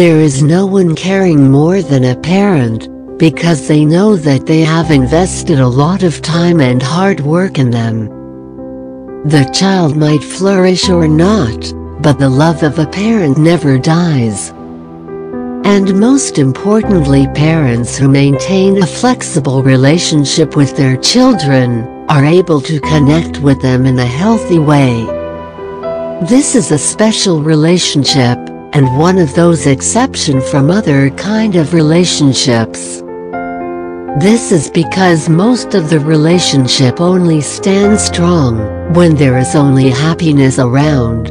There is no one caring more than a parent, because they know that they have invested a lot of time and hard work in them. The child might flourish or not, but the love of a parent never dies. And most importantly parents who maintain a flexible relationship with their children, are able to connect with them in a healthy way. This is a special relationship, and one of those exception from other kind of relationships. This is because most of the relationship only stands strong when there is only happiness around.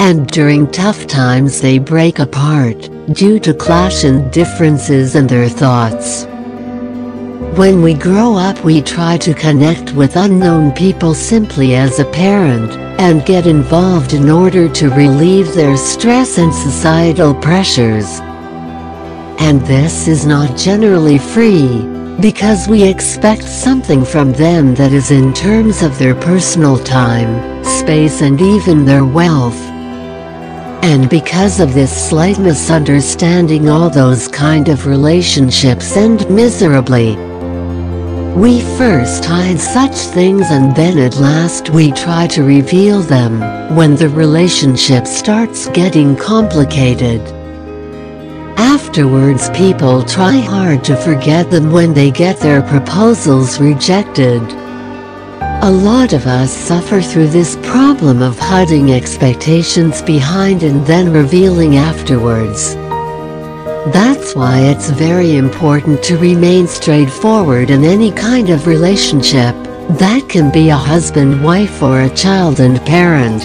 And during tough times they break apart due to clash and differences in their thoughts. When we grow up we try to connect with unknown people simply as a parent, and get involved in order to relieve their stress and societal pressures. And this is not generally free, because we expect something from them that is in terms of their personal time, space and even their wealth. And because of this slight misunderstanding all those kind of relationships end miserably. We first hide such things and then at last we try to reveal them, when the relationship starts getting complicated. Afterwards people try hard to forget them when they get their proposals rejected. A lot of us suffer through this problem of hiding expectations behind and then revealing afterwards. That's why it's very important to remain straightforward in any kind of relationship, that can be a husband wife or a child and parent.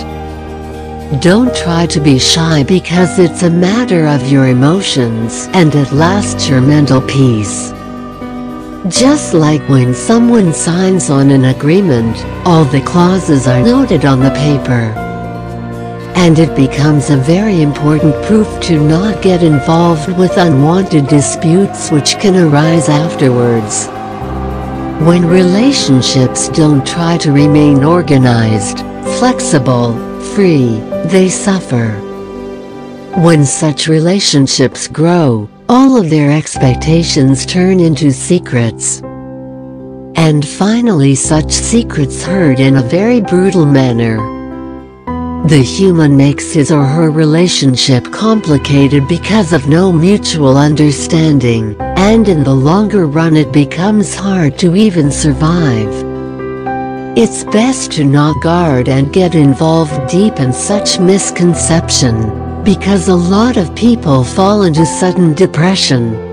Don't try to be shy because it's a matter of your emotions and at last your mental peace. Just like when someone signs on an agreement, all the clauses are noted on the paper and it becomes a very important proof to not get involved with unwanted disputes which can arise afterwards. When relationships don't try to remain organized, flexible, free, they suffer. When such relationships grow, all of their expectations turn into secrets. And finally such secrets hurt in a very brutal manner. The human makes his or her relationship complicated because of no mutual understanding, and in the longer run it becomes hard to even survive. It's best to not guard and get involved deep in such misconception, because a lot of people fall into sudden depression,